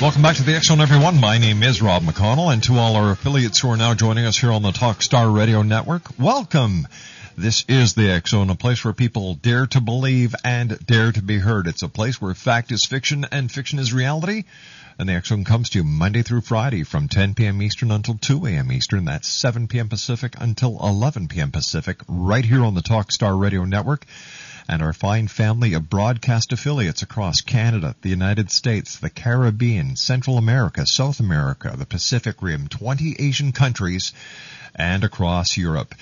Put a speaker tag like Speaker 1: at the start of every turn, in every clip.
Speaker 1: Welcome back to the Zone, everyone. My name is Rob McConnell, and to all our affiliates who are now joining us here on the Talkstar Radio Network, welcome. This is the Zone, a place where people dare to believe and dare to be heard. It's a place where fact is fiction and fiction is reality. And the Zone comes to you Monday through Friday from 10 p.m. Eastern until 2 a.m. Eastern. That's 7 p.m. Pacific until 11 p.m. Pacific, right here on the Talkstar Radio Network and our fine family of broadcast affiliates across Canada, the United States, the Caribbean, Central America, South America, the Pacific Rim, 20 Asian countries, and across Europe.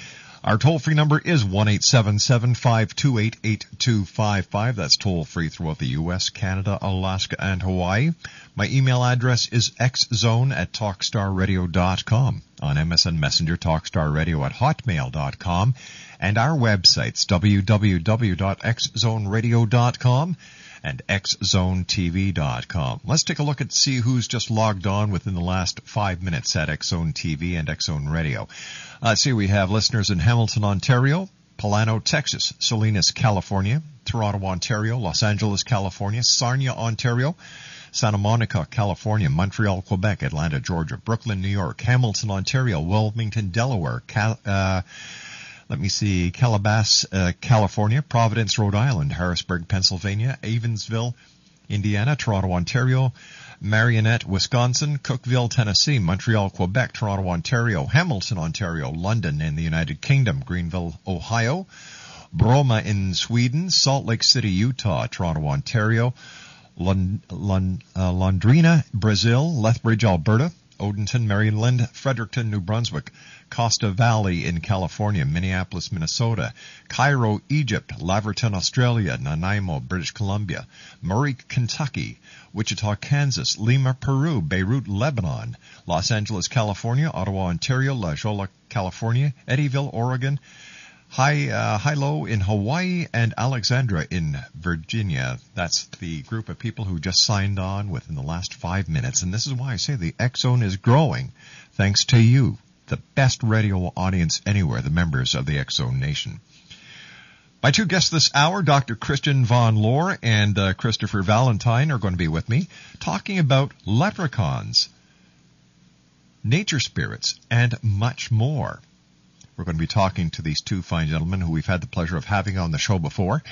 Speaker 1: Our toll free number is 1-877-528-8255. That's toll free throughout the U.S., Canada, Alaska, and Hawaii. My email address is xzone at talkstarradio.com. On MSN Messenger, talkstarradio at hotmail.com. And our websites, www.xzoneradio.com and xzonetv.com. Let's take a look at see who's just logged on within the last five minutes at Xzone TV and Xzone Radio. Uh, see, we have listeners in Hamilton, Ontario, Plano, Texas, Salinas, California, Toronto, Ontario, Los Angeles, California, Sarnia, Ontario, Santa Monica, California, Montreal, Quebec, Atlanta, Georgia, Brooklyn, New York, Hamilton, Ontario, Wilmington, Delaware, Cal- uh, let me see, Calabas, uh, California, Providence, Rhode Island, Harrisburg, Pennsylvania, Evansville, Indiana, Toronto, Ontario, Marinette, Wisconsin, Cookeville, Tennessee, Montreal, Quebec, Toronto, Ontario, Hamilton, Ontario, London in the United Kingdom, Greenville, Ohio, Bromma in Sweden, Salt Lake City, Utah, Toronto, Ontario, Lond- Lond- uh, Londrina, Brazil, Lethbridge, Alberta, Odenton, Maryland, Fredericton, New Brunswick, Costa Valley in California, Minneapolis, Minnesota, Cairo, Egypt, Laverton, Australia, Nanaimo, British Columbia, Murray, Kentucky, Wichita, Kansas, Lima, Peru, Beirut, Lebanon, Los Angeles, California, Ottawa, Ontario, La Jolla, California, Eddyville, Oregon, Hi, uh, Hilo in Hawaii and Alexandra in Virginia. That's the group of people who just signed on within the last five minutes. And this is why I say the X Zone is growing thanks to you, the best radio audience anywhere, the members of the X Zone Nation. My two guests this hour, Dr. Christian Von Lohr and uh, Christopher Valentine, are going to be with me talking about leprechauns, nature spirits, and much more. We're going to be talking to these two fine gentlemen who we've had the pleasure of having on the show before.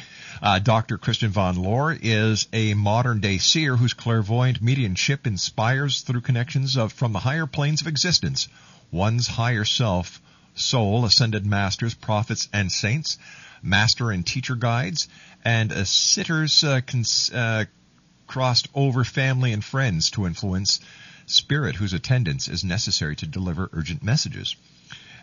Speaker 1: Uh, Dr. Christian von Lohr is a modern day seer whose clairvoyant mediumship inspires through connections of from the higher planes of existence, one's higher self, soul, ascended masters, prophets, and saints, master and teacher guides, and uh, sitters uh, cons- uh, crossed over family and friends to influence spirit whose attendance is necessary to deliver urgent messages.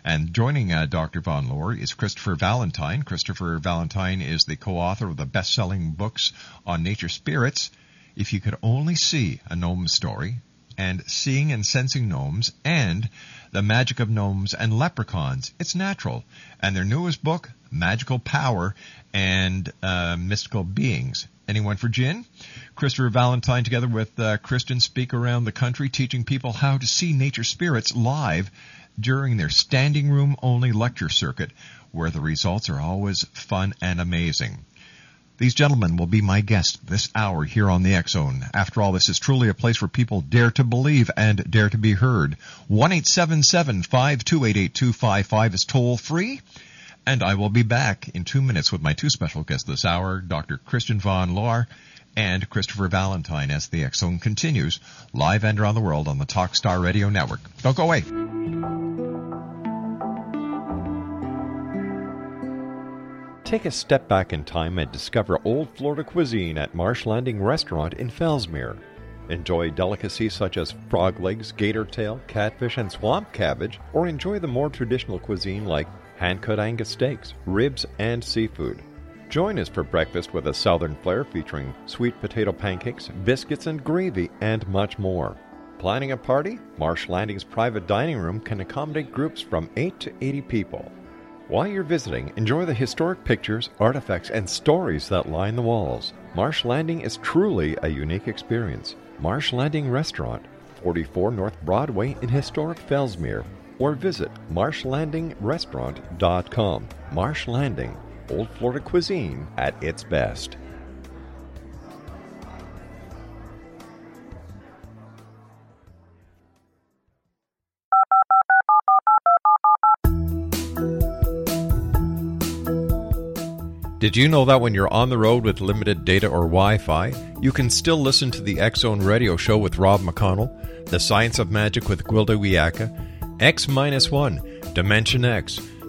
Speaker 1: And joining uh, Dr. Von Lohr is Christopher Valentine. Christopher Valentine is the co-author of the best-selling books on nature spirits. If you could only see a gnome story, and seeing and sensing gnomes, and the magic of gnomes and leprechauns, it's natural. And their newest book, Magical Power and uh, Mystical Beings. Anyone for Jinn? Christopher Valentine, together with uh, Christian, speak around the country teaching people how to see nature spirits live during their standing room only lecture circuit, where the results are always fun and amazing. These gentlemen will be my guests this hour here on the X Zone. After all, this is truly a place where people dare to believe and dare to be heard. 1-877-528-8255 is toll free. And I will be back in two minutes with my two special guests this hour, Dr. Christian von Lohr and Christopher Valentine as the X Zone continues live and around the world on the Talkstar Radio Network. Don't go away. Take a step back in time and discover old Florida cuisine at Marsh Landing Restaurant in Fellsmere. Enjoy delicacies such as frog legs, gator tail, catfish, and swamp cabbage, or enjoy the more traditional cuisine like hand cut Angus steaks, ribs, and seafood. Join us for breakfast with a southern flair featuring sweet potato pancakes, biscuits, and gravy, and much more. Planning a party? Marsh Landing's private dining room can accommodate groups from 8 to 80 people. While you're visiting, enjoy the historic pictures, artifacts, and stories that line the walls. Marsh Landing is truly a unique experience. Marsh Landing Restaurant, 44 North Broadway in historic Fellsmere, or visit marshlandingrestaurant.com. Marsh Landing, Old Florida cuisine at its best. Did you know that when you're on the road with limited data or Wi Fi, you can still listen to the Zone Radio Show with Rob McConnell, The Science of Magic with Gwilda Wiyaka, X 1, Dimension X,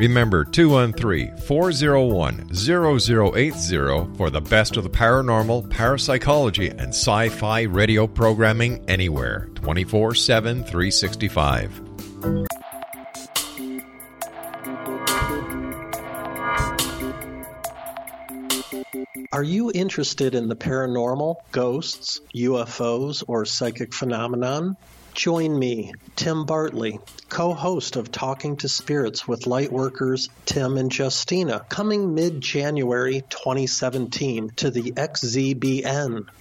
Speaker 1: Remember 213 401 0080 for the best of the paranormal, parapsychology, and sci fi radio programming anywhere 24 7 365.
Speaker 2: Are you interested in the paranormal, ghosts, UFOs, or psychic phenomenon? Join me, Tim Bartley, co host of Talking to Spirits with Lightworkers Tim and Justina, coming mid January 2017 to the XZBN.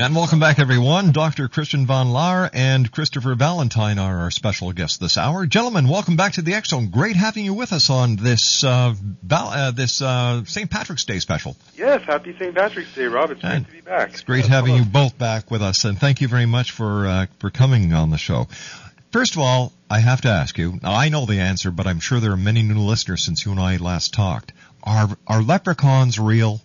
Speaker 3: And welcome back, everyone. Dr. Christian von Lahr and Christopher Valentine are our special guests this hour. Gentlemen, welcome back to the Zone. Great having you with us on this uh, Val- uh, this uh, St. Patrick's Day special.
Speaker 4: Yes, happy St. Patrick's Day, Rob. It's
Speaker 3: And
Speaker 4: great to be back.
Speaker 3: It's great
Speaker 4: Yes,
Speaker 3: having you both back with us, and thank you very much for uh, for coming on the show. First of all, I have to ask you. Now, I know the answer, but I'm sure there are many new listeners since you and I last talked. Are are leprechauns real?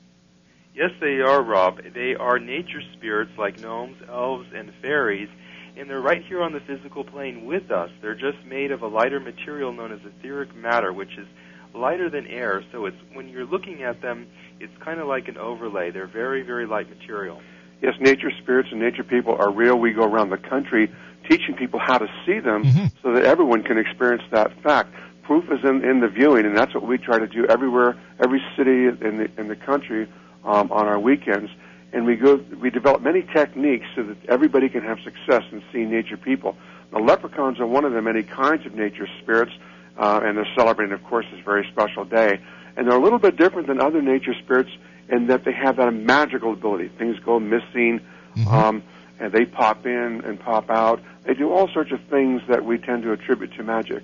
Speaker 4: Yes, they are, Rob. They are nature spirits like gnomes, elves, and fairies, and they're right here on the physical plane with us. They're just made of a lighter material known as etheric matter, which is lighter than air. So it's when you're looking at them, it's kind of like an overlay. They're very, very light material.
Speaker 5: Yes, nature spirits and nature people are real. We go around the country teaching people how to see them
Speaker 3: Mhm.
Speaker 5: so that everyone can experience that fact. Proof is in, in the viewing, and that's what we try to do everywhere, every city in the in the country um, on our weekends. And we go, we develop many techniques so that everybody can have success in seeing nature people. The leprechauns are one of the many kinds of nature spirits, uh, and they're celebrating, of course, this very special day. And they're a little bit different than other nature spirits in that they have that magical ability. Things go missing, um, and they pop in and pop out. They do all sorts of things that we tend to attribute to magic.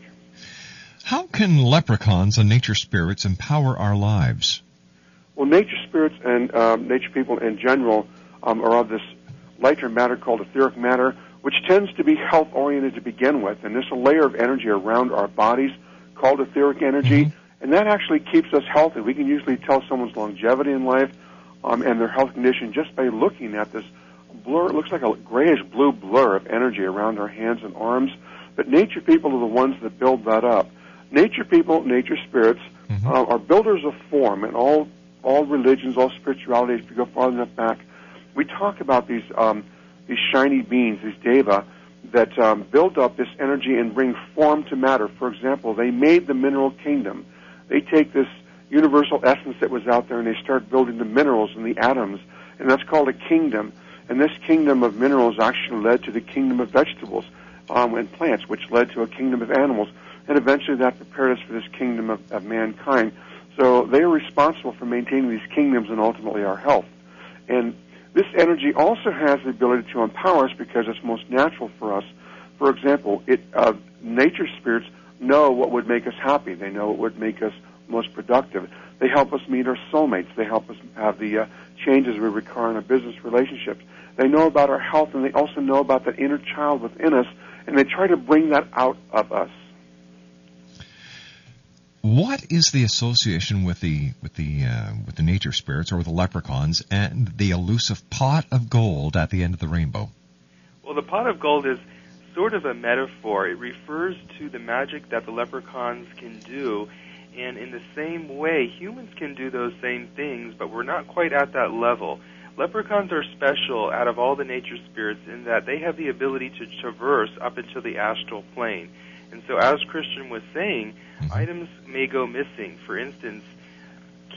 Speaker 3: How can leprechauns and nature spirits empower our lives?
Speaker 5: Well, nature spirits and um, nature people in general um, are of this lighter matter called etheric matter, which tends to be health oriented to begin with. And there's a layer of energy around our bodies called etheric energy, and that actually keeps us healthy. We can usually tell someone's longevity in life um, and their health condition just by looking at this blur. It looks like a grayish blue blur of energy around our hands and arms. But nature people are the ones that build that up. Nature people, nature spirits, uh, are builders of form, and all all religions, all spiritualities. If you go far enough back, we talk about these um, these shiny beings, these deva, that um, build up this energy and bring form to matter. For example, they made the mineral kingdom. They take this universal essence that was out there, and they start building the minerals and the atoms, and that's called a kingdom. And this kingdom of minerals actually led to the kingdom of vegetables um, and plants, which led to a kingdom of animals, and eventually that prepared us for this kingdom of, of mankind. So they are responsible for maintaining these kingdoms and ultimately our health. And this energy also has the ability to empower us because it's most natural for us. For example, it uh, nature spirits know what would make us happy. They know what would make us most productive. They help us meet our soulmates. They help us have the uh, changes we require in our business relationships. They know about our health, and they also know about that inner child within us, and they try to bring that out of us.
Speaker 1: What is the association with the with the uh, with the nature spirits or the leprechauns and the elusive pot of gold at the end of the rainbow?
Speaker 4: Well, the pot of gold is sort of a metaphor. It refers to the magic that the leprechauns can do, and in the same way, humans can do those same things, but we're not quite at that level. Leprechauns are special out of all the nature spirits in that they have the ability to traverse up into the astral plane. And so, as Christian was saying,
Speaker 1: Mm-hmm.
Speaker 4: items may go missing. For instance,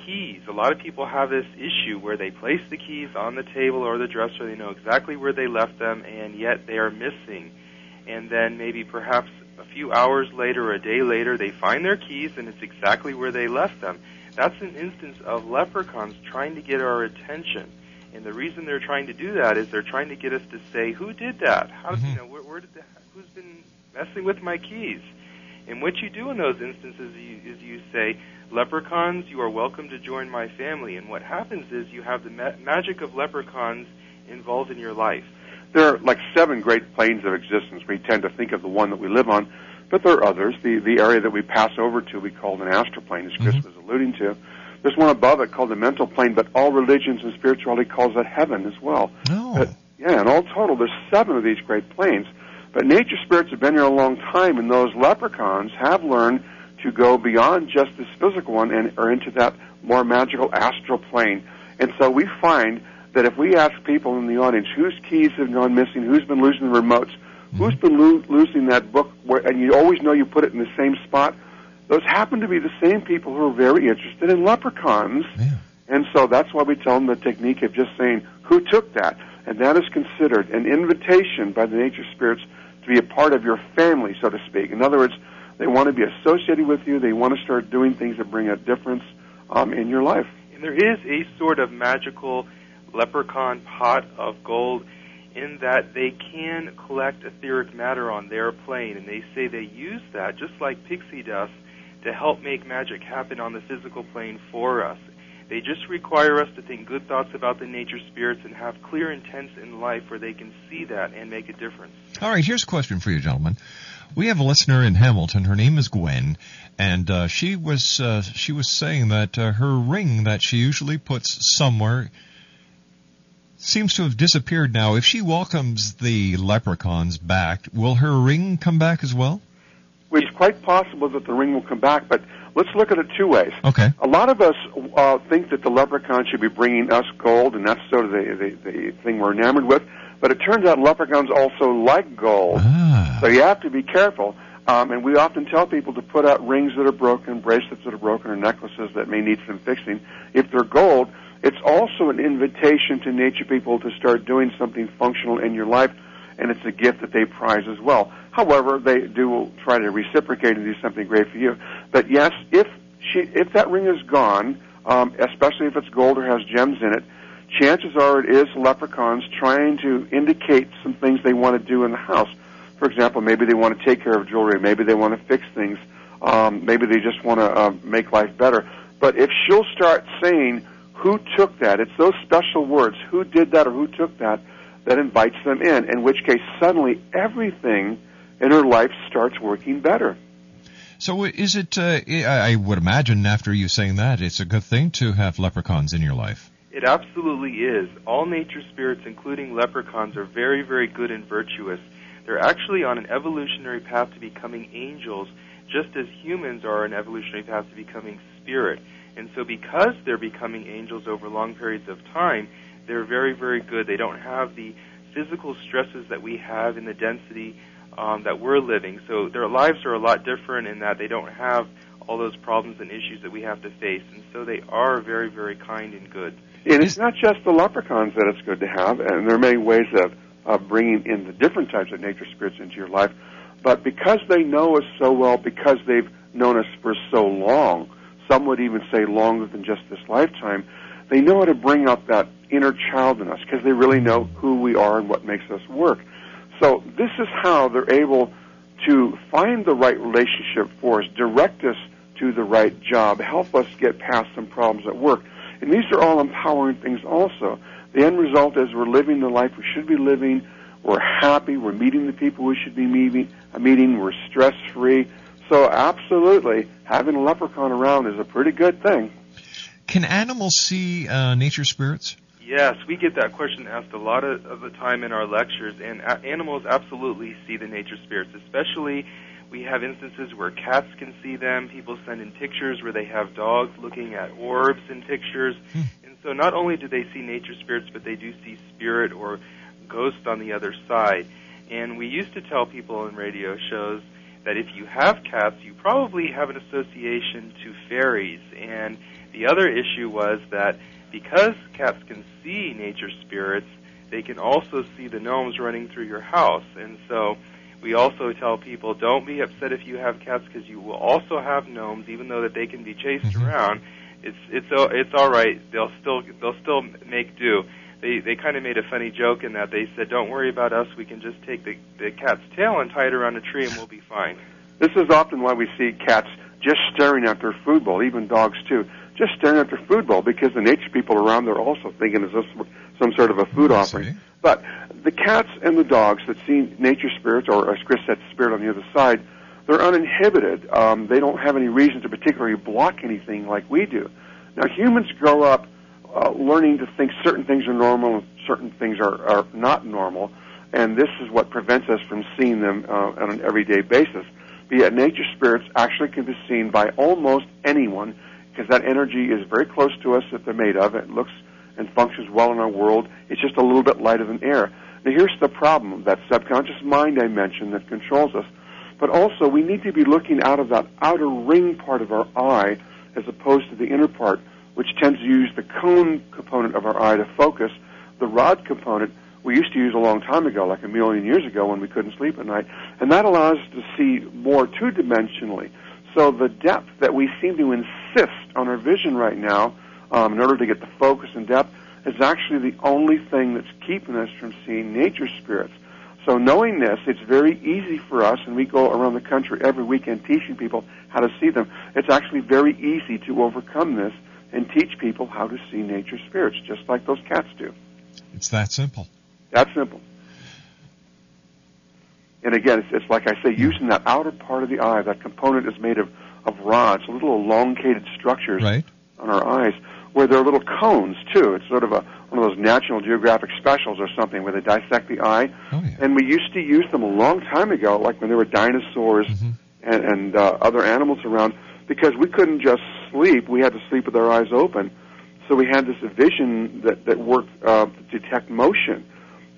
Speaker 4: keys. A lot of people have this issue where they place the keys on the table or the dresser, they know exactly where they left them, and yet they are missing. And then maybe perhaps a few hours later or a day later, they find their keys and it's exactly where they left them. That's an instance of leprechauns trying to get our attention. And the reason they're trying to do that is they're trying to get us to say, "Who did that? How
Speaker 1: Mhm.
Speaker 4: you know where, where did the, who's been messing with my keys?" And what you do in those instances is you say, "Leprechauns, you are welcome to join my family." And what happens is you have the ma- magic of leprechauns involved in your life.
Speaker 5: There are like seven great planes of existence. We tend to think of the one that we live on, but there are others. The the area that we pass over to we call an astral plane, as Chris
Speaker 1: Mhm.
Speaker 5: was alluding to. There's one above it called the mental plane, but all religions and spirituality calls it heaven as well.
Speaker 1: No.
Speaker 5: But, yeah, in all total, there's seven of these great planes. But nature spirits have been here a long time, and those leprechauns have learned to go beyond just this physical one and are into that more magical astral plane. And so we find that if we ask people in the audience whose keys have gone missing, who's been losing the remotes, mm-hmm. who's been lo- losing that book, where, and you always know you put it in the same spot, those happen to be the same people who are very interested in leprechauns.
Speaker 1: Yeah.
Speaker 5: And so that's why we tell them the technique of just saying, who took that? And that is considered an invitation by the nature spirits to be a part of your family, so to speak. In other words, they want to be associated with you. They want to start doing things that bring a difference um, in your life.
Speaker 4: And there is a sort of magical leprechaun pot of gold in that they can collect etheric matter on their plane, and they say they use that, just like pixie dust, to help make magic happen on the physical plane for us. They just require us to think good thoughts about the nature spirits and have clear intents in life where they can see that and make a difference.
Speaker 1: All right, here's a question for you, gentlemen. We have a listener in Hamilton. Her name is Gwen, and uh, she was uh, she was saying that uh, her ring that she usually puts somewhere seems to have disappeared now. If she welcomes the leprechauns back, will her ring come back as well?
Speaker 5: Well, it's quite possible that the ring will come back, but let's look at it two ways.
Speaker 1: Okay.
Speaker 5: A lot of us uh, think that the leprechaun should be bringing us gold, and that's sort of the, the, the thing we're enamored with. But it turns out leprechauns also like gold.
Speaker 1: Ah.
Speaker 5: So you have to be careful. Um, and we often tell people to put out rings that are broken, bracelets that are broken, or necklaces that may need some fixing. If they're gold, it's also an invitation to nature people to start doing something functional in your life, and it's a gift that they prize as well. However, they do try to reciprocate and do something great for you. But yes, if she, if that ring is gone, um, especially if it's gold or has gems in it, chances are it is leprechauns trying to indicate some things they want to do in the house. For example, maybe they want to take care of jewelry, maybe they want to fix things, um, maybe they just want to uh, make life better. But if she'll start saying, who took that? It's those special words, who did that or who took that, that invites them in, in which case suddenly everything in her life starts working better.
Speaker 1: So is it? Uh, I I would imagine after you saying that, it's a good thing to have leprechauns in your life.
Speaker 4: It absolutely is. All nature spirits, including leprechauns, are very, very good and virtuous. They're actually on an evolutionary path to becoming angels, just as humans are on an evolutionary path to becoming spirit. And so, because they're becoming angels over long periods of time, they're very, very good. They don't have the physical stresses that we have in the density um, that we're living. So, their lives are a lot different in that they don't have all those problems and issues that we have to face. And so they are very, very kind and good.
Speaker 5: And it's not just the leprechauns that it's good to have, and there are many ways of, of bringing in the different types of nature spirits into your life. But because they know us so well, because they've known us for so long, some would even say longer than just this lifetime, they know how to bring out that inner child in us because they really know who we are and what makes us work. So this is how they're able to find the right relationship for us, direct us to the right job, help us get past some problems at work. And these are all empowering things also. The end result is we're living the life we should be living. We're happy. We're meeting the people we should be meeting. Uh, meeting. We're stress free. So absolutely, having a leprechaun around is a pretty good thing.
Speaker 1: Can animals see uh, nature spirits?
Speaker 4: Yes, we get that question asked a lot of, of the time in our lectures, and a- animals absolutely see the nature spirits. Especially, we have instances where cats can see them. People send in pictures where they have dogs looking at orbs in pictures,
Speaker 1: Hmm.
Speaker 4: and so not only do they see nature spirits, but they do see spirit or ghost on the other side. And we used to tell people in radio shows that if you have cats, you probably have an association to fairies. And the other issue was that because cats can see nature spirits, they can also see the gnomes running through your house. And so we also tell people don't be upset if you have cats because you will also have gnomes, even though that they can be chased
Speaker 1: Mhm.
Speaker 4: around. It's it's it's all right. They'll still they'll still make do. They they kind of made a funny joke in that they said, "Don't worry about us. We can just take the the cat's tail and tie it around a tree, and we'll be fine."
Speaker 5: This is often why we see cats just staring at their food bowl, even dogs too, just staring at their food bowl because the nature people around there are also thinking it's some, some sort of a food offering. But the cats and the dogs that see nature spirits, or as Chris said, spirit on the other side, they're uninhibited. Um, they don't have any reason to particularly block anything like we do. Now, humans grow up uh, learning to think certain things are normal and certain things are, are not normal, and this is what prevents us from seeing them uh, on an everyday basis. But yet, nature spirits actually can be seen by almost anyone because that energy is very close to us that they're made of. It looks and functions well in our world. It's just a little bit lighter than air. Now, here's the problem that subconscious mind I mentioned that controls us. But also, we need to be looking out of that outer ring part of our eye as opposed to the inner part, which tends to use the cone component of our eye to focus. The rod component we used to use a long time ago, like a million years ago when we couldn't sleep at night, and that allows us to see more two dimensionally. So the depth that we seem to insist on our vision right now, um, in order to get the focus and depth, is actually the only thing that's keeping us from seeing nature spirits. So knowing this, it's very easy for us, and we go around the country every weekend teaching people how to see them. It's actually very easy to overcome this and teach people how to see nature spirits, just like those cats do.
Speaker 1: It's that simple.
Speaker 5: That simple. And again, it's, it's like I say, using that outer part of the eye, that component is made of, of rods, little elongated structures
Speaker 1: Right?
Speaker 5: on our eyes, where there are little cones too. It's sort of a one of those National Geographic specials or something where they dissect the eye.
Speaker 1: Oh, yeah.
Speaker 5: And we used to use them a long time ago, like when there were dinosaurs
Speaker 1: Mhm.
Speaker 5: and, and uh, other animals around, because we couldn't just sleep. We had to sleep with our eyes open. So we had this vision that, that worked uh, to detect motion.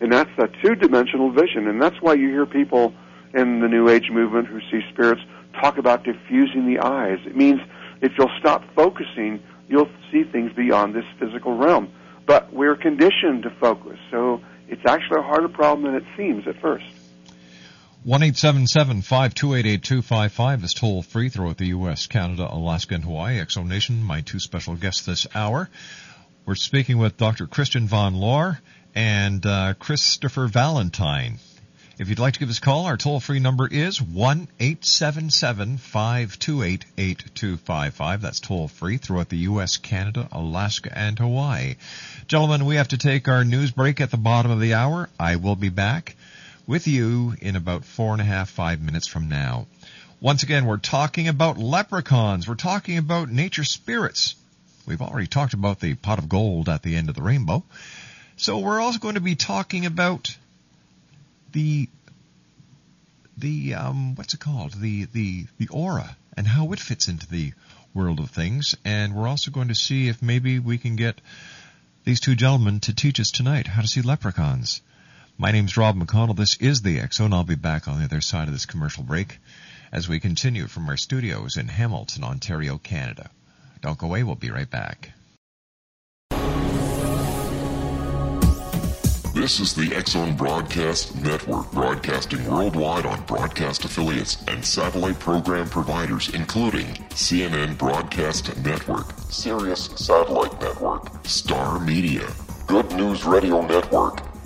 Speaker 5: And that's that two-dimensional vision. And that's why you hear people in the New Age movement who see spirits talk about diffusing the eyes. It means if you'll stop focusing, you'll see things beyond this physical realm. But we're conditioned to focus, so it's actually a harder problem than it seems at first.
Speaker 1: One eight seven seven five two eight eight two five five is toll free throughout the U.S., Canada, Alaska, and Hawaii. X Zone Nation, my two special guests this hour. We're speaking with Dr. Christian von Lohr and uh, Christopher Valentine. If you'd like to give us a call, our toll free number is one eight seven seven five two eight eight two five five. That's toll free throughout the U.S., Canada, Alaska, and Hawaii. Gentlemen, we have to take our news break at the bottom of the hour. I will be back with you in about four and a half, five minutes from now. Once again, we're talking about leprechauns. We're talking about nature spirits. We've already talked about the pot of gold at the end of the rainbow. So we're also going to be talking about the the um, what's it called? The the the aura and how it fits into the world of things. And we're also going to see if maybe we can get these two gentlemen to teach us tonight how to see leprechauns. My name's Rob McConnell. This is the Zone. I'll be back on the other side of this commercial break as we continue from our studios in Hamilton, Ontario, Canada. Don't go away. We'll be right back.
Speaker 6: This is the Zone Broadcast Network, broadcasting worldwide on broadcast affiliates and satellite program providers, including CNN Broadcast Network, Sirius Satellite Network, Star Media, Good News Radio Network,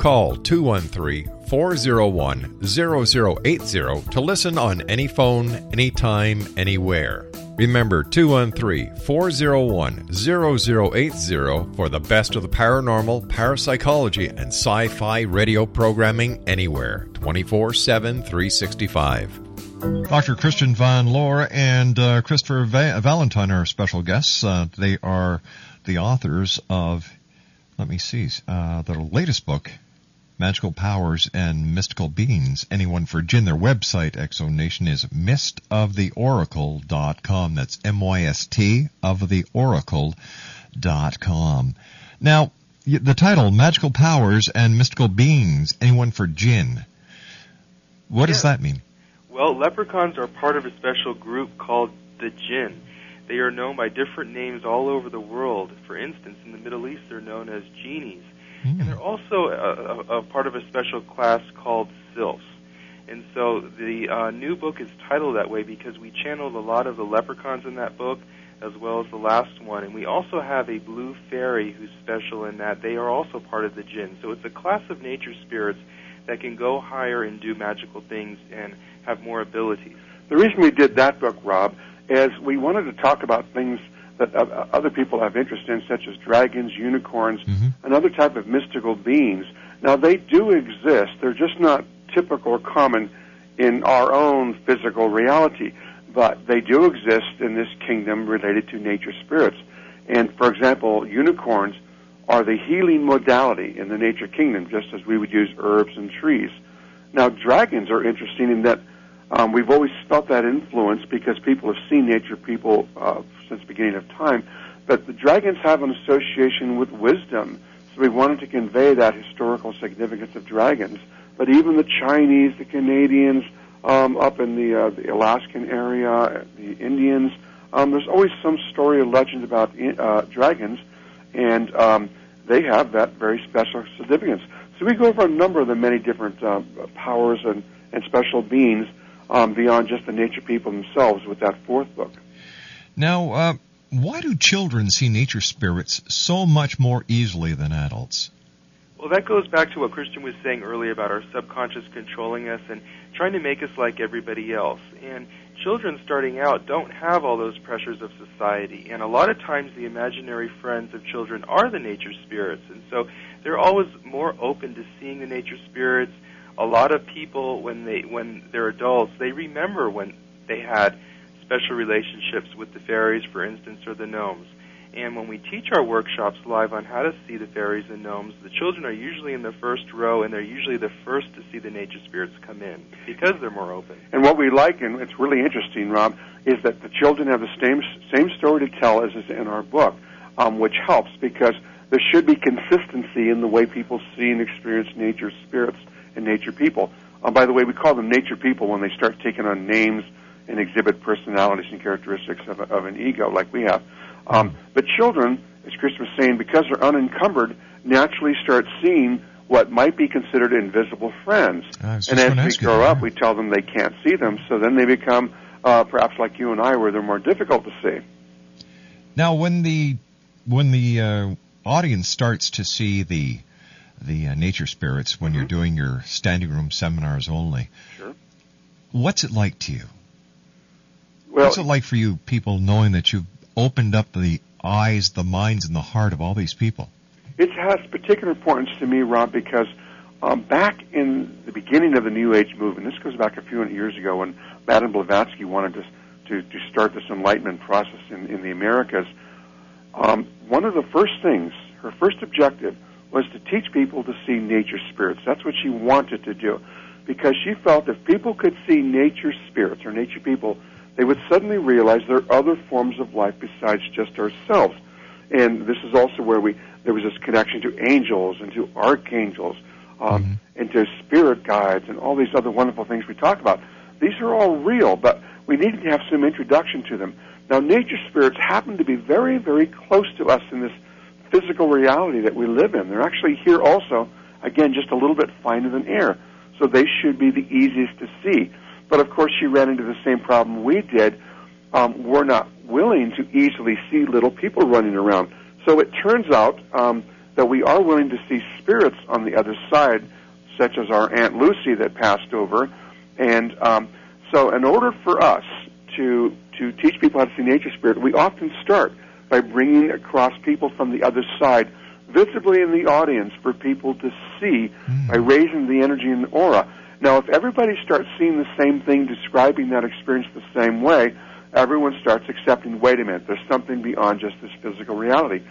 Speaker 7: Call 213 401 0080 to listen on any phone, anytime, anywhere. Remember 213 401 0080 for the best of the paranormal, parapsychology, and sci fi radio programming anywhere 24 7 365.
Speaker 1: Dr. Christian Von Lohr and uh, Christopher Va- Valentine are special guests. Uh, they are the authors of, let me see, uh, their latest book, Magical Powers and Mystical Beings. Anyone for Jinn. Their website, X Zone Nation, is mystoftheoracle.com. That's M-Y-S-T of the oracle.com. Now, the title, Magical Powers and Mystical Beings. Anyone for Jinn. What does that mean?
Speaker 4: Well, leprechauns are part of a special group called the Jinn. They are known by different names all over the world. For instance, in the Middle East, they're known as genies. And they're also a, a, a part of a special class called sylphs. And so the uh, new book is titled that way because we channeled a lot of the leprechauns in that book as well as the last one. And we also have a blue fairy who's special in that they are also part of the jinn. So it's a class of nature spirits that can go higher and do magical things and have more abilities.
Speaker 5: The reason we did that book, Rob, is we wanted to talk about things that other people have interest in, such as dragons, unicorns, and other type of mystical beings. Now, they do exist. They're just not typical or common in our own physical reality, but they do exist in this kingdom related to nature spirits. And, for example, unicorns are the healing modality in the nature kingdom, just as we would use herbs and trees. Now, dragons are interesting in that um, we've always felt that influence because people have seen nature people uh, since the beginning of time. But the dragons have an association with wisdom, so we wanted to convey that historical significance of dragons. But even the Chinese, the Canadians, um, up in the, uh, the Alaskan area, the Indians, um, there's always some story or legend about uh, dragons, and um, they have that very special significance. So we go over a number of the many different uh, powers and, and special beings um, beyond just the nature people themselves with that fourth book.
Speaker 1: Now, uh, why do children see nature spirits so much more easily than adults?
Speaker 4: Well, that goes back to what Christian was saying earlier about our subconscious controlling us and trying to make us like everybody else. And children starting out don't have all those pressures of society. And a lot of times the imaginary friends of children are the nature spirits. And so they're always more open to seeing the nature spirits. A lot of people when they when they're adults, they remember when they had special relationships with the fairies, for instance, or the gnomes. And when we teach our workshops live on how to see the fairies and gnomes, the children are usually in the first row and they're usually the first to see the nature spirits come in because they're more open.
Speaker 5: And what we like, and it's really interesting, Rob, is that the children have the same same story to tell as is in our book, um, which helps because there should be consistency in the way people see and experience nature spirits and nature people. Uh, by the way, we call them nature people when they start taking on names and exhibit personalities and characteristics of, a, of an ego like we have. Um, but children, as Chris was saying, because they're unencumbered, naturally start seeing what might be considered invisible friends. And as we
Speaker 1: ask you
Speaker 5: grow up,
Speaker 1: yeah.
Speaker 5: we tell them they can't see them, so then they become uh, perhaps like you and I, where they're more difficult to see.
Speaker 1: Now, when the when the uh, audience starts to see the the uh, nature spirits when you're doing your standing room seminars only,
Speaker 5: Mm-hmm. Sure.
Speaker 1: what's it like to you?
Speaker 5: Well,
Speaker 1: what's it like for you people knowing that you've opened up the eyes, the minds, and the heart of all these people?
Speaker 5: It has particular importance to me, Rob, because um, back in the beginning of the New Age movement, this goes back a few hundred years ago when Madame Blavatsky wanted to, to, to start this enlightenment process in, in the Americas. Um, one of the first things, her first objective, was to teach people to see nature spirits. That's what she wanted to do. Because she felt if people could see nature spirits or nature people, they would suddenly realize there are other forms of life besides just ourselves. And this is also where we there was this connection to angels and to archangels um, and to spirit guides and all these other wonderful things we talk about. These are all real, but we needed to have some introduction to them. Now, nature spirits happen to be very, very close to us in this physical reality that we live in. They're actually here also, again, just a little bit finer than air. So they should be the easiest to see. But of course, she ran into the same problem we did. Um, we're not willing to easily see little people running around. So it turns out um, that we are willing to see spirits on the other side, such as our Aunt Lucy that passed over. And um, so, in order for us to to teach people how to see nature spirit, we often start by bringing across people from the other side, visibly in the audience, for people to see by raising the energy in the aura. Now, if everybody starts seeing the same thing, describing that experience the same way, everyone starts accepting, wait a minute, there's something beyond just this physical reality.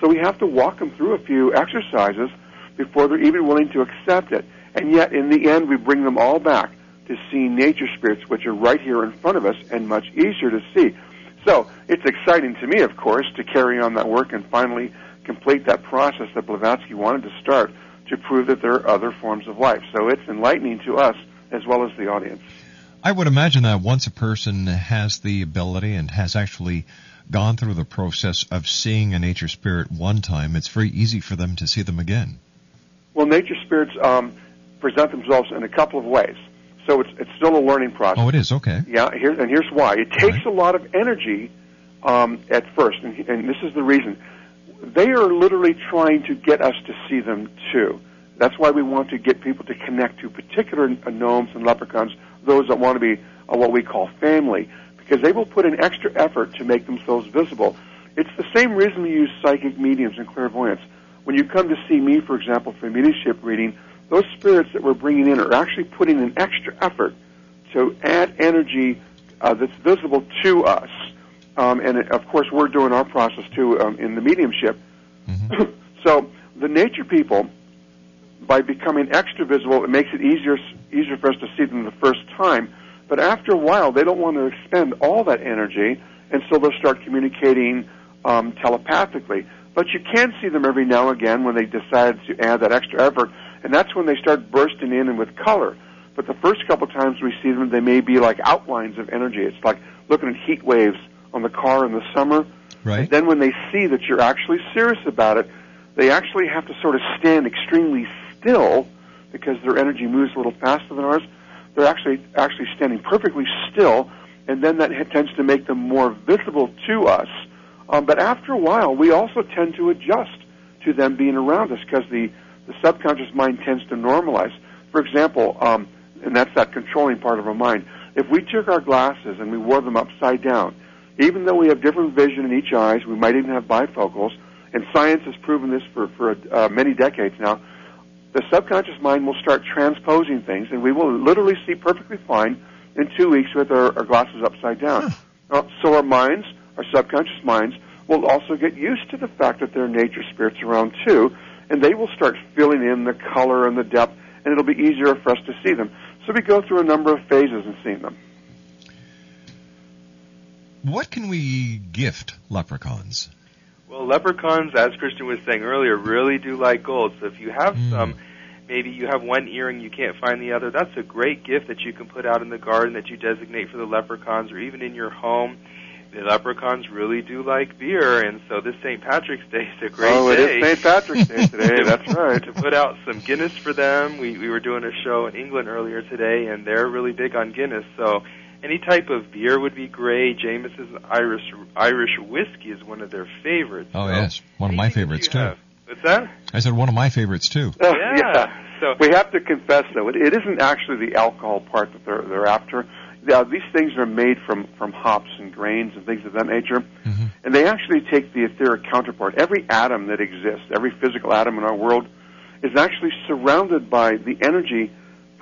Speaker 5: So we have to walk them through a few exercises before they're even willing to accept it. And yet, in the end, we bring them all back to seeing nature spirits, which are right here in front of us and much easier to see. So it's exciting to me, of course, to carry on that work and finally complete that process that Blavatsky wanted to start to prove that there are other forms of life. So it's enlightening to us as well as the audience.
Speaker 1: I would imagine that once a person has the ability and has actually gone through the process of seeing a nature spirit one time, it's very easy for them to see them again.
Speaker 5: Well, nature spirits um, present themselves in a couple of ways. So it's it's still a learning process.
Speaker 1: Oh, it is okay.
Speaker 5: Yeah, here, and here's why. It takes a lot of energy um, at first, and, and this is the reason. They are literally trying to get us to see them too. That's why we want to get people to connect to particular gnomes and leprechauns, those that want to be what we call family, because they will put in extra effort to make themselves visible. It's the same reason we use psychic mediums and clairvoyance. When you come to see me, for example, for a mediumship reading, those spirits that we're bringing in are actually putting in extra effort to add energy uh, that's visible to us. Um, and uh, of course, we're doing our process too um, in the mediumship. so the nature people, by becoming extra visible, it makes it easier easier for us to see them the first time. But after a while, they don't want to expend all that energy, and so they'll start communicating um, telepathically. But you can see them every now and again when they decide to add that extra effort, and that's when they start bursting in and with color. But the first couple times we see them, they may be like outlines of energy. It's like looking at heat waves on the car in the summer.
Speaker 1: Right.
Speaker 5: And then when they see that you're actually serious about it, they actually have to sort of stand extremely still because their energy moves a little faster than ours. They're actually actually standing perfectly still, and then that tends to make them more visible to us. Um, but after a while, we also tend to adjust to them being around us because the the subconscious mind tends to normalize. For example, um, and that's that controlling part of our mind. If we took our glasses and we wore them upside down, even though we have different vision in each eyes, we might even have bifocals, and science has proven this for, for uh, many decades now, the subconscious mind will start transposing things, and we will literally see perfectly fine in two weeks with our, our glasses upside down. Uh, so our minds, our subconscious minds, will also get used to the fact that there are nature spirits around too, and they will start filling in the color and the depth, and it'll be easier for us to see them. So we go through a number of phases in seeing them.
Speaker 1: What can we gift leprechauns?
Speaker 4: Well, leprechauns, as Christian was saying earlier, really do like gold. So if you have hmm. some, maybe you have one earring, you can't find the other, that's a great gift that you can put out in the garden that you designate for the leprechauns or even in your home. the leprechauns really do like beer, and so this St. Patrick's Day is a great
Speaker 5: oh,
Speaker 4: day.
Speaker 5: it is St. Patrick's Day today. That's right.
Speaker 4: to put out some Guinness for them. We we were doing a show in England earlier today, and they're really big on Guinness. So any type of beer would be great. Jameson's Irish Irish whiskey is one of their favorites.
Speaker 1: Oh
Speaker 4: so
Speaker 1: yes, one of my favorites too.
Speaker 4: have. What's that?
Speaker 1: I said one of my favorites too.
Speaker 5: Oh,
Speaker 4: Yeah. So
Speaker 5: We have to confess, though, it, it isn't actually the alcohol part that they're, they're after. Uh, these things are made from, from hops and grains and things of that nature,
Speaker 1: Mhm.
Speaker 5: and they actually take the etheric counterpart. Every atom that exists, every physical atom in our world, is actually surrounded by the energy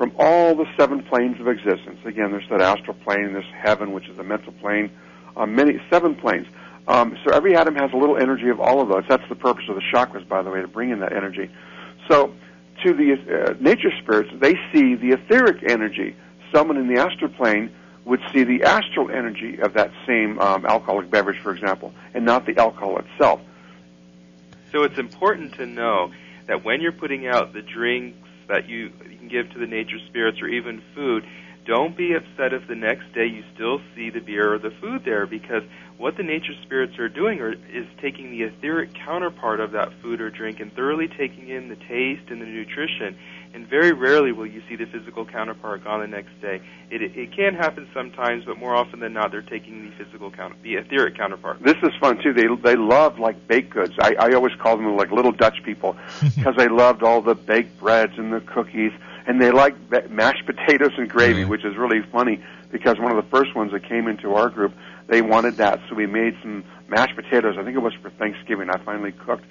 Speaker 5: from all the seven planes of existence. Again, there's that astral plane, this heaven, which is the mental plane, uh, many seven planes. Um, so every atom has a little energy of all of those. That's the purpose of the chakras, by the way, to bring in that energy. So, to the uh, nature spirits, they see the etheric energy. Someone in the astral plane would see the astral energy of that same um, alcoholic beverage, for example, and not the alcohol itself.
Speaker 4: So it's important to know that when you're putting out the drinks that you, you can give to the nature spirits or even food, don't be upset if the next day you still see the beer or the food there because what the nature spirits are doing are, is taking the etheric counterpart of that food or drink and thoroughly taking in the taste and the nutrition. And very rarely will you see the physical counterpart gone the next day. It, it, it can happen sometimes, but more often than not, they're taking the physical counter, the etheric counterpart.
Speaker 5: This is fun too. They they love like baked goods. I, I always call them like little Dutch people because they loved all the baked breads and the cookies, and they like mashed potatoes and gravy,
Speaker 1: Mhm.
Speaker 5: which is really funny because one of the first ones that came into our group, they wanted that, so we made some mashed potatoes. I think it was for Thanksgiving. I finally cooked,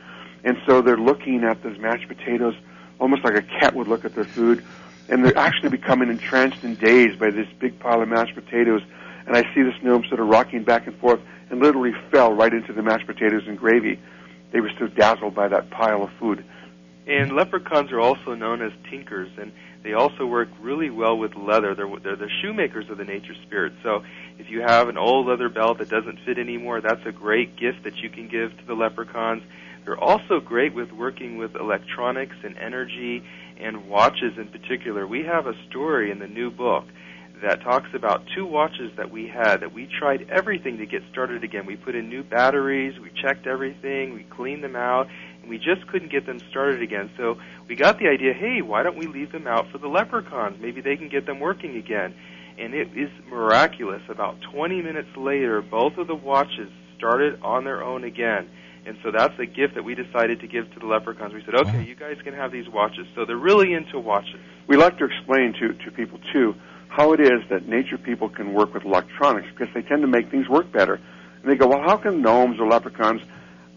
Speaker 5: and so they're looking at those mashed potatoes almost like a cat would look at their food, and they're actually becoming entranced and dazed by this big pile of mashed potatoes. And I see this gnome sort of rocking back and forth and literally fell right into the mashed potatoes and gravy. They were so dazzled by that pile of food.
Speaker 4: And leprechauns are also known as tinkers, and they also work really well with leather. They're, they're the shoemakers of the nature spirit. So if you have an old leather belt that doesn't fit anymore, that's a great gift that you can give to the leprechauns. They're also great with working with electronics and energy and watches in particular. We have a story in the new book that talks about two watches that we had that we tried everything to get started again. We put in new batteries, we checked everything, we cleaned them out, and we just couldn't get them started again. So we got the idea, hey, why don't we leave them out for the leprechauns? Maybe they can get them working again. And it is miraculous. About 20 minutes later, both of the watches started on their own again. And so that's a gift that we decided to give to the leprechauns. We said, okay, you guys can have these watches. So they're really into watches.
Speaker 5: We like to explain to, to people, too, how it is that nature people can work with electronics because they tend to make things work better. And they go, well, how can gnomes or leprechauns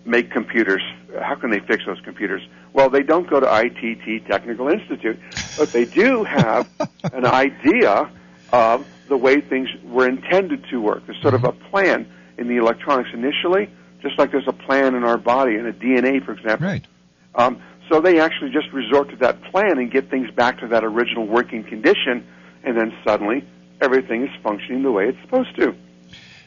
Speaker 5: make computers? How can they fix those computers? Well, they don't go to ITT Technical Institute, but they do have an idea of the way things were intended to work. There's sort of mm-hmm. a plan in the electronics initially, just like there's a plan in our body, in a DNA, for example.
Speaker 1: Right.
Speaker 5: Um, so they actually just resort to that plan and get things back to that original working condition, and then suddenly everything is functioning the way it's supposed to.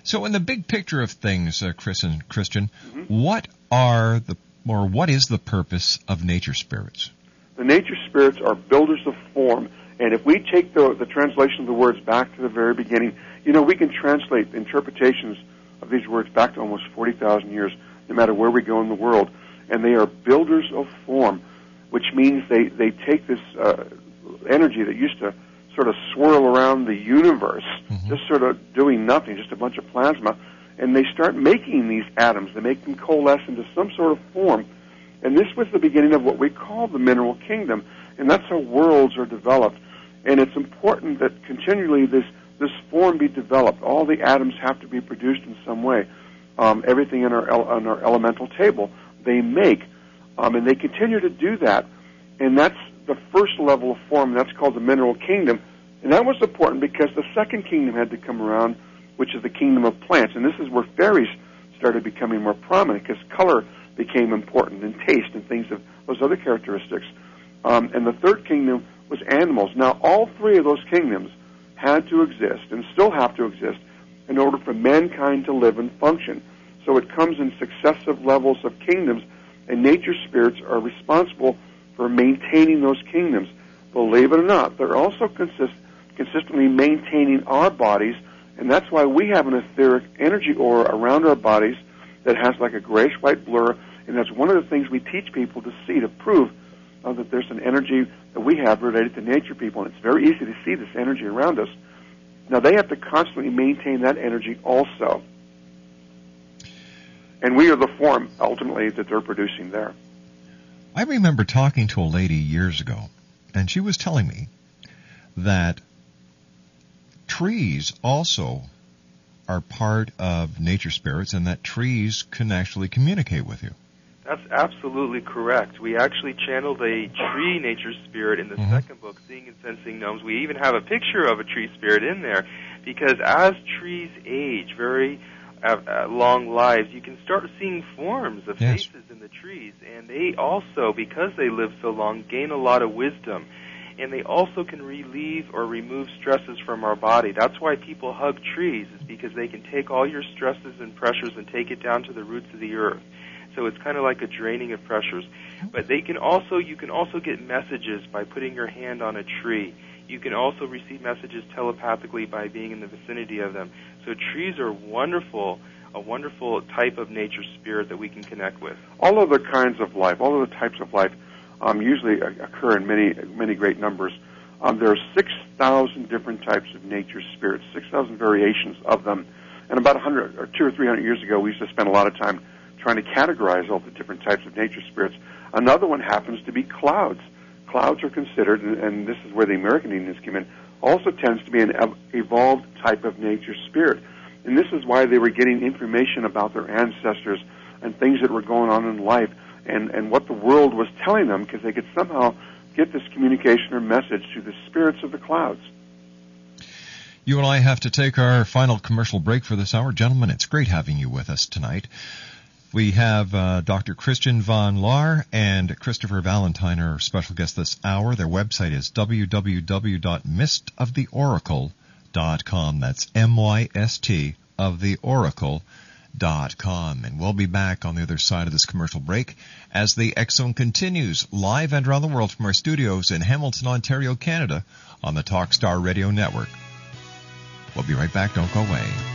Speaker 1: So, in the big picture of things, uh, Chris and Christian,
Speaker 5: Mm-hmm.
Speaker 1: what are the or what is the purpose of nature spirits?
Speaker 5: The nature spirits are builders of form, and if we take the, the translation of the words back to the very beginning, you know, we can translate interpretations of these words back to almost 40,000 years, no matter where we go in the world. And they are builders of form, which means they, they take this uh, energy that used to sort of swirl around the universe,
Speaker 1: Mhm.
Speaker 5: just sort of doing nothing, just a bunch of plasma, and they start making these atoms. They make them coalesce into some sort of form. And this was the beginning of what we call the mineral kingdom, and that's how worlds are developed. And it's important that continually this this form be developed. All the atoms have to be produced in some way. Um, everything in our on our elemental table they make, um, and they continue to do that. And that's the first level of form. That's called the mineral kingdom, and that was important because the second kingdom had to come around, which is the kingdom of plants. And this is where fairies started becoming more prominent because color became important and taste and things of those other characteristics. Um, and the third kingdom was animals. Now, all three of those kingdoms had to exist and still have to exist in order for mankind to live and function. So it comes in successive levels of kingdoms, and nature spirits are responsible for maintaining those kingdoms. Believe it or not, they're also consist- consistently maintaining our bodies And that's why we have an etheric energy aura around our bodies that has like a grayish white blur. And that's one of the things we teach people to see to prove uh, that there's an energy that we have related to nature people. And it's very easy to see this energy around us. Now they have to constantly maintain that energy also. And we are the form ultimately that they're producing there.
Speaker 1: I remember talking to a lady years ago, and she was telling me that trees also are part of nature spirits and that trees can actually communicate with you.
Speaker 4: That's absolutely correct. We actually channeled a tree nature spirit in the
Speaker 1: Mhm.
Speaker 4: second book, Seeing and Sensing Gnomes. We even have a picture of a tree spirit in there because as trees age, very uh, uh, long lives, you can start seeing forms of
Speaker 1: Yes.
Speaker 4: faces in the trees. And they also, because they live so long, gain a lot of wisdom. And they also can relieve or remove stresses from our body. That's why people hug trees, is because they can take all your stresses and pressures and take it down to the roots of the earth. So it's kind of like a draining of pressures. But they can also, you can also get messages by putting your hand on a tree. You can also receive messages telepathically by being in the vicinity of them. So trees are wonderful, a wonderful type of nature spirit that we can connect with.
Speaker 5: all of the kinds of life, all of the types of life, um, usually occur in many, many great numbers. Um, there are 6,000 different types of nature spirits, 6,000 variations of them. And about 100 or two or 300 years ago, we used to spend a lot of time trying to categorize all the different types of nature spirits. Another one happens to be clouds. Clouds are considered, and, and this is where the American Indians came in, also tends to be an ev- evolved type of nature spirit. And this is why they were getting information about their ancestors and things that were going on in life and, and what the world was telling them because they could somehow get this communication or message to the spirits of the clouds.
Speaker 1: You and I have to take our final commercial break for this hour. Gentlemen, it's great having you with us tonight. We have uh, Dr. Christian von Lohr and Christopher Valentine, our special guest this hour. Their website is www.mystoftheoracle.com. That's M-Y-S-T of the Oracle.com. And we'll be back on the other side of this commercial break as the Zone continues live and around the world from our studios in Hamilton, Ontario, Canada on the Talkstar Radio Network. We'll be right back. Don't go away.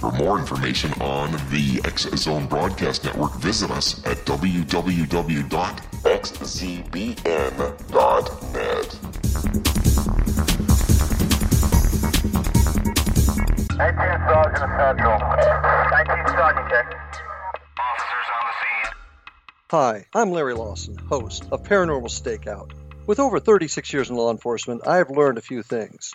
Speaker 6: For more information on the X Zone Broadcast Network, visit us at www.xzbn.net.
Speaker 8: 18 Sergeant Central. 19 Sergeant check. Officers on the scene.
Speaker 9: Hi, I'm Larry Lawson, host of Paranormal Stakeout. With over 36 years in law enforcement, I have learned a few things.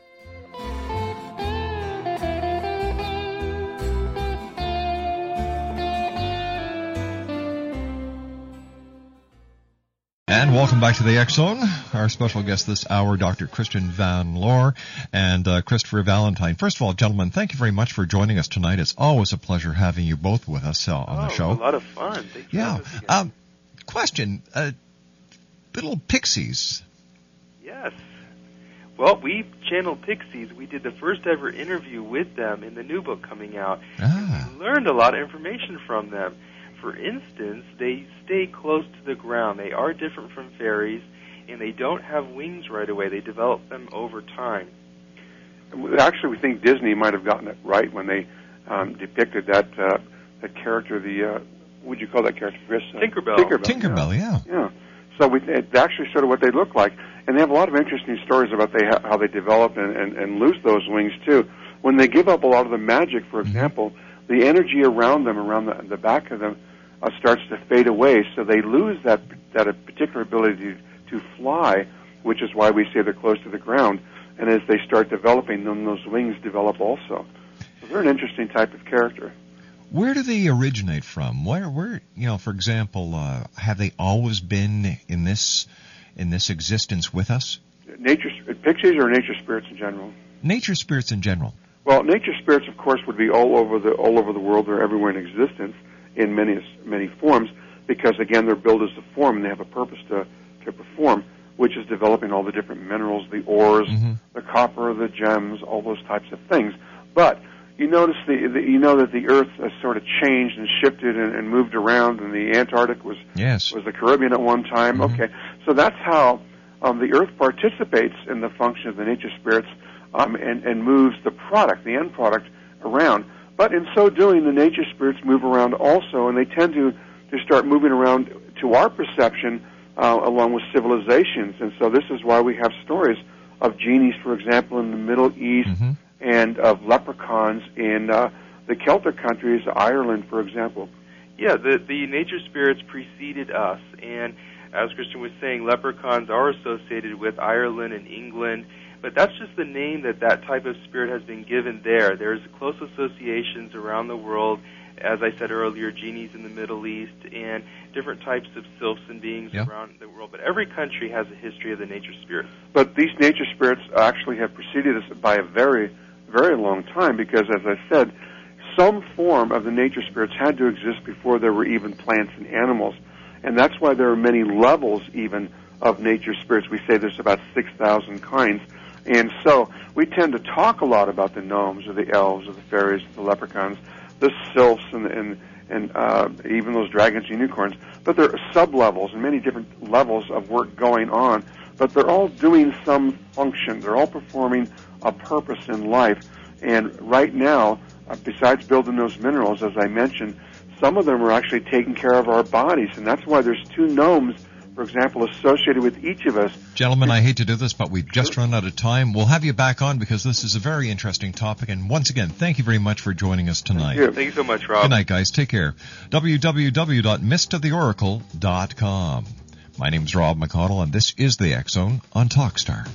Speaker 1: And welcome back to the X Zone. Our special guest this hour, Dr. Christian Von Lohr and uh, Christopher Valentine. First of all, gentlemen, thank you very much for joining us tonight. It's always a pleasure having you both with us uh, on
Speaker 4: oh,
Speaker 1: the show.
Speaker 4: a lot of fun. Thanks
Speaker 1: yeah.
Speaker 4: having us again.
Speaker 1: Um, question: uh, Little pixies.
Speaker 4: Yes. Well, we channeled Pixies. We did the first ever interview with them in the new book coming out.
Speaker 1: Ah.
Speaker 4: We learned a lot of information from them. For instance, they stay close to the ground. They are different from fairies, and they don't have wings right away. They develop them over time.
Speaker 5: Actually, we think Disney might have gotten it right when they um, depicted that uh, that character. The uh, would you call that character, Chris? Uh,
Speaker 4: Tinkerbell.
Speaker 5: Tinkerbell.
Speaker 1: Tinkerbell, yeah.
Speaker 5: Yeah. So we, it's actually sort of what they look like, and they have a lot of interesting stories about they how they develop and, and, and lose those wings too. When they give up a lot of the magic, for example, the energy around them, around the, the back of them, uh, starts to fade away. So they lose that that particular ability to, to fly, which is why we say they're close to the ground. And as they start developing, then those wings develop also. So they're an interesting type of character.
Speaker 1: Where do they originate from? Where, where, you know, for example, uh, have they always been in this, in this existence with us?
Speaker 5: Nature pixies or nature spirits in general.
Speaker 1: Nature spirits in general.
Speaker 5: Well, nature spirits, of course, would be all over the all over the world. They're everywhere in existence in many many forms because again, they're built as a form and they have a purpose to to perform, which is developing all the different minerals, the ores,
Speaker 1: Mm-hmm.
Speaker 5: the copper, the gems, all those types of things. But you notice the, the you know that the Earth has sort of changed and shifted and, and moved around, and the Antarctic was
Speaker 1: Yes.
Speaker 5: was the Caribbean at one time.
Speaker 1: Mhm.
Speaker 5: Okay, so that's how um, the Earth participates in the function of the nature spirits um, and, and moves the product, the end product, around. But in so doing, the nature spirits move around also, and they tend to to start moving around to our perception uh, along with civilizations. And so this is why we have stories of genies, for example, in the Middle East,
Speaker 1: Mm-hmm.
Speaker 5: and of leprechauns in uh, the Celtic countries, Ireland, for example.
Speaker 4: Yeah, the the nature spirits preceded us, and as Christian was saying, leprechauns are associated with Ireland and England, but that's just the name that that type of spirit has been given there. There's close associations around the world, as I said earlier, genies in the Middle East, and different types of sylphs and beings
Speaker 1: Yeah.
Speaker 4: around the world. But every country has a history of the nature spirits.
Speaker 5: But these nature spirits actually have preceded us by a very, very long time because, as I said, some form of the nature spirits had to exist before there were even plants and animals. And that's why there are many levels even of nature spirits. We say there's about 6,000 kinds. And so we tend to talk a lot about the gnomes or the elves or the fairies or the leprechauns, the sylphs and, and, and uh, even those dragons and unicorns. But there are sub-levels and many different levels of work going on. But they're all doing some function. They're all performing a purpose in life. And right now, uh, besides building those minerals, as I mentioned, some of them are actually taking care of our bodies. And that's why there's two gnomes, for example, associated with each of us
Speaker 1: Gentlemen, I hate to do this, but we've just run out of time. We'll have you back on because this is a very interesting topic. And once again, thank you very much for joining us tonight.
Speaker 5: Thank you.
Speaker 4: Thank you so much, Rob.
Speaker 1: Good night, guys. Take care. www.mystoftheoracle.com. My name's Rob McConnell, and this is the X Zone on Talkstar.